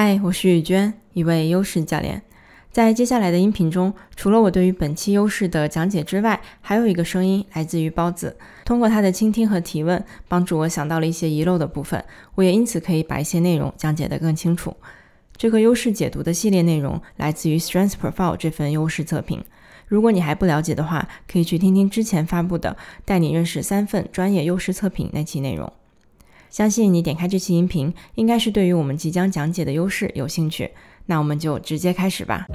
嗨，我是雨娟，一位优势教练。在接下来的音频中，除了我对于本期优势的讲解之外，还有一个声音来自于包子。通过他的倾听和提问，帮助我想到了一些遗漏的部分，我也因此可以把一些内容讲解得更清楚。这个优势解读的系列内容来自于 Strength Profile 这份优势测评。如果你还不了解的话，可以去听听之前发布的《带你认识三份专业优势测评》那期内容。相信你点开这期音频，应该是对于我们即将讲解的优势有兴趣。那我们就直接开始吧。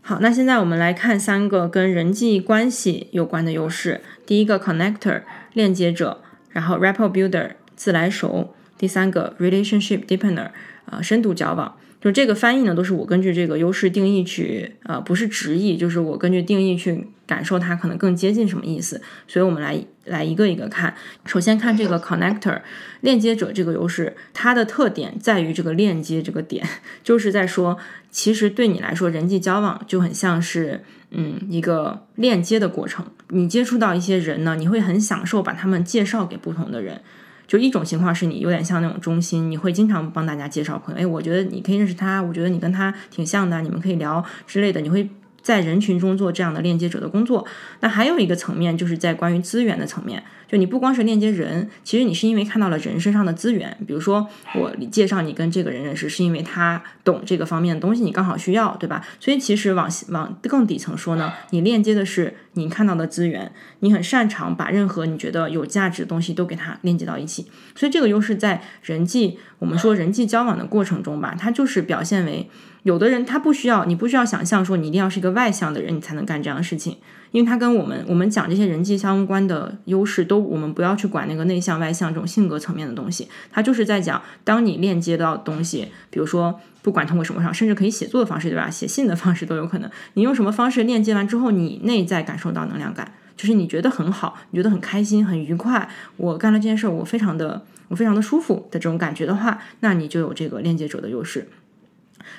好，那现在我们来看三个跟人际关系有关的优势。第一个，connector，链接者；然后，rapport builder，自来熟；第三个，relationship deepener，啊，深度交往。就这个翻译呢，都是我根据这个优势定义去，呃，不是直译，就是我根据定义去感受它可能更接近什么意思。所以我们来来一个一个看。首先看这个 connector 链接者这个优势，它的特点在于这个链接这个点，就是在说，其实对你来说，人际交往就很像是，嗯，一个链接的过程。你接触到一些人呢，你会很享受把他们介绍给不同的人。就一种情况是你有点像那种中心，你会经常帮大家介绍朋友，哎，我觉得你可以认识他，我觉得你跟他挺像的，你们可以聊之类的，你会。在人群中做这样的链接者的工作，那还有一个层面就是在关于资源的层面，就你不光是链接人，其实你是因为看到了人身上的资源，比如说我介绍你跟这个人认识，是因为他懂这个方面的东西，你刚好需要，对吧？所以其实往往更底层说呢，你链接的是你看到的资源，你很擅长把任何你觉得有价值的东西都给它链接到一起，所以这个优势在人际我们说人际交往的过程中吧，它就是表现为。有的人他不需要，你不需要想象说你一定要是一个外向的人，你才能干这样的事情，因为他跟我们我们讲这些人际相关的优势都，我们不要去管那个内向外向这种性格层面的东西，他就是在讲，当你链接到东西，比如说不管通过什么上，甚至可以写作的方式，对吧？写信的方式都有可能，你用什么方式链接完之后，你内在感受到能量感，就是你觉得很好，你觉得很开心、很愉快，我干了这件事儿，我非常的我非常的舒服的这种感觉的话，那你就有这个链接者的优势。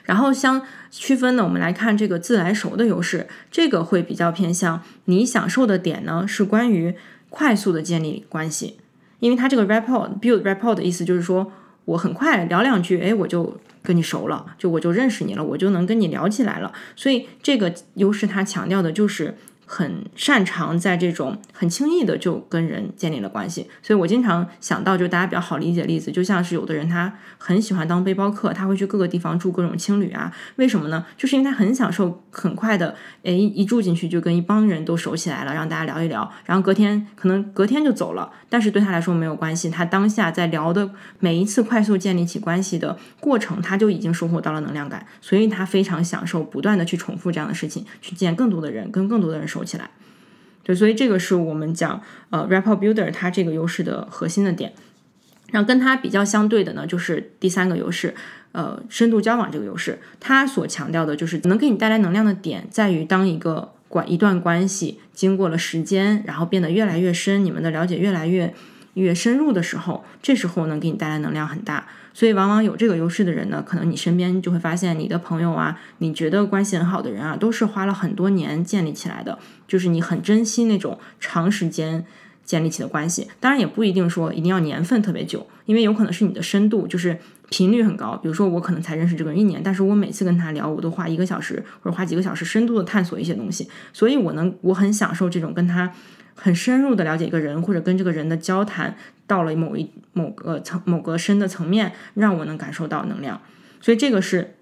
然后相区分呢，我们来看这个自来熟的优势，这个会比较偏向你享受的点呢，是关于快速的建立关系，因为它这个 rapport build rapport 的意思就是说我很快聊两句，哎，我就跟你熟了，就我就认识你了，我就能跟你聊起来了，所以这个优势它强调的就是。很擅长在这种很轻易的就跟人建立了关系，所以我经常想到就大家比较好理解的例子，就像是有的人他很喜欢当背包客，他会去各个地方住各种青旅啊，为什么呢？就是因为他很享受很快的，诶，一住进去就跟一帮人都熟起来了，让大家聊一聊，然后隔天可能隔天就走了，但是对他来说没有关系，他当下在聊的每一次快速建立起关系的过程，他就已经收获到了能量感，所以他非常享受不断的去重复这样的事情，去见更多的人，跟更多的人熟。收起来，对，所以这个是我们讲呃 r a p p o r builder 它这个优势的核心的点。然后跟它比较相对的呢，就是第三个优势，呃，深度交往这个优势，它所强调的就是能给你带来能量的点，在于当一个关一段关系经过了时间，然后变得越来越深，你们的了解越来越越深入的时候，这时候能给你带来能量很大。所以，往往有这个优势的人呢，可能你身边就会发现，你的朋友啊，你觉得关系很好的人啊，都是花了很多年建立起来的，就是你很珍惜那种长时间建立起的关系。当然，也不一定说一定要年份特别久，因为有可能是你的深度，就是频率很高。比如说，我可能才认识这个人一年，但是我每次跟他聊，我都花一个小时或者花几个小时深度的探索一些东西，所以我能我很享受这种跟他。很深入的了解一个人，或者跟这个人的交谈到了某一某个层某个深的层面，让我能感受到能量。所以这个是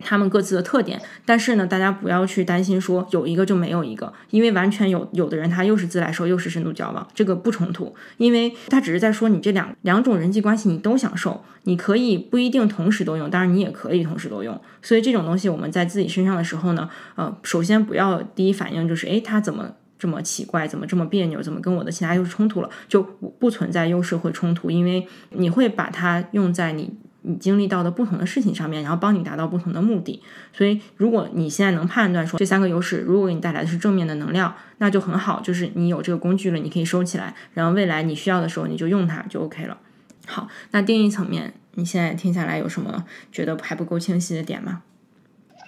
他们各自的特点。但是呢，大家不要去担心说有一个就没有一个，因为完全有有的人他又是自来熟又是深度交往，这个不冲突，因为他只是在说你这两两种人际关系你都享受，你可以不一定同时都用，当然你也可以同时都用。所以这种东西我们在自己身上的时候呢，呃，首先不要第一反应就是诶，他怎么？这么奇怪，怎么这么别扭？怎么跟我的其他优势冲突了？就不存在优势会冲突，因为你会把它用在你你经历到的不同的事情上面，然后帮你达到不同的目的。所以，如果你现在能判断说这三个优势，如果给你带来的是正面的能量，那就很好，就是你有这个工具了，你可以收起来，然后未来你需要的时候你就用它就 OK 了。好，那定义层面，你现在听下来有什么觉得还不够清晰的点吗？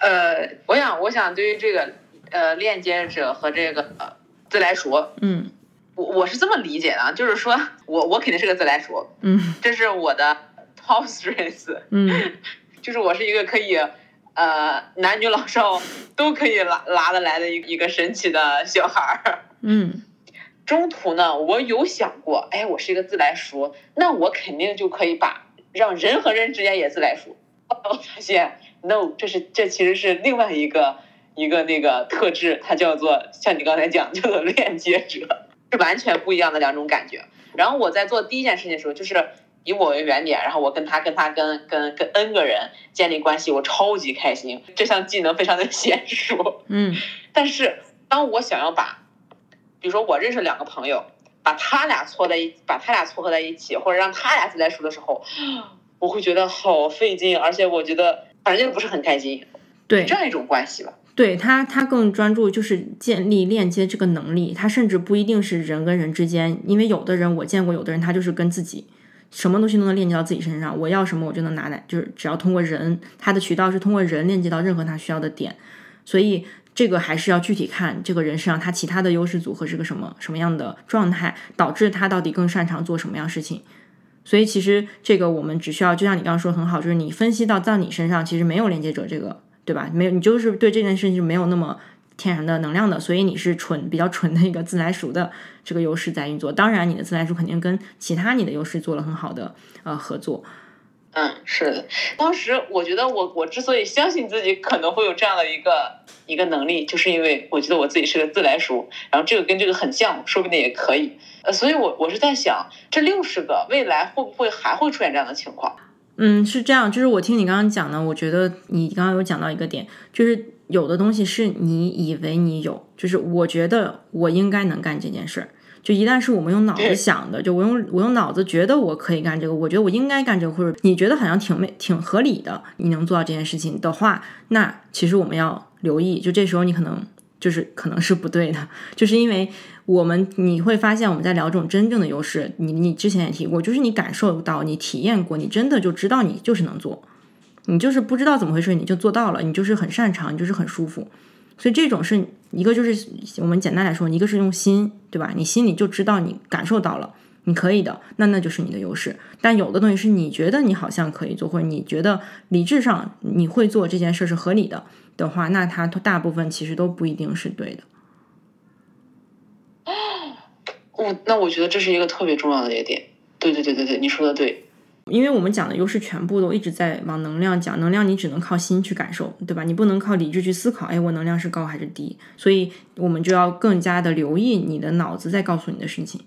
呃，我想，我想对于这个呃链接者和这个。自来熟，嗯，我我是这么理解的，就是说我我肯定是个自来熟，嗯这是我的 strength，嗯 就是我是一个可以呃男女老少都可以拉拉得来的一一个神奇的小孩儿。嗯中途呢，我有想过，哎，我是一个自来熟，那我肯定就可以把让人和人之间也自来熟。我发现 no，这是这其实是另外一个一个那个特质，它叫做像你刚才讲叫做 链接者，是完全不一样的两种感觉。然后我在做第一件事情的时候，就是以我为原点，然后我跟他跟他跟跟跟 N 个人建立关系，我超级开心，这项技能非常的娴熟。嗯 但是当我想要把，比如说我认识两个朋友，把他俩撮在一，把他俩撮合在一起，或者让他俩自来熟的时候，我会觉得好费劲，而且我觉得反正就不是很开心，对这样一种关系吧。对他，他更专注就是建立链接这个能力，他甚至不一定是人跟人之间，因为有的人我见过，有的人他就是跟自己，什么东西都能链接到自己身上，我要什么我就能拿来，就是只要通过人，他的渠道是通过人链接到任何他需要的点，所以这个还是要具体看这个人身上他其他的优势组合是个什么什么样的状态，导致他到底更擅长做什么样事情。所以其实这个我们只需要，就像你刚刚说很好，就是你分析到在你身上其实没有连接者这个，对吧？没有，你就是对这件事情没有那么天然的能量的，所以你是纯比较纯的一个自来熟的这个优势在运作。当然，你的自来熟肯定跟其他你的优势做了很好的呃合作。嗯，是的。当时我觉得我我之所以相信自己可能会有这样的一个一个能力，就是因为我觉得我自己是个自来熟，然后这个跟这个很像，说不定也可以。呃，所以我我是在想，这六十个未来会不会还会出现这样的情况？嗯，是这样，就是我听你刚刚讲呢，我觉得你刚刚有讲到一个点，就是有的东西是你以为你有，就是我觉得我应该能干这件事儿。就一旦是我们用脑子想的，就我用我用脑子觉得我可以干这个，我觉得我应该干这个，或者你觉得好像挺没挺合理的，你能做到这件事情的话，那其实我们要留意，就这时候你可能就是可能是不对的，就是因为我们你会发现我们在聊这种真正的优势，你你之前也提过，就是你感受到、你体验过，你真的就知道你就是能做，你就是不知道怎么回事你就做到了，你就是很擅长，你就是很舒服。所以这种是一个就是我们简单来说，一个是用心，对吧？你心里就知道你感受到了，你可以的，那那就是你的优势。但有的东西是你觉得你好像可以做，或者你觉得理智上你会做这件事是合理的的话，那它大部分其实都不一定是对的。哦我那我觉得这是一个特别重要的一个点。对对对对对，你说的对。因为我们讲的优势全部都一直在往能量讲，能量你只能靠心去感受，对吧？你不能靠理智去思考，哎，我能量是高还是低？所以我们就要更加的留意你的脑子在告诉你的事情。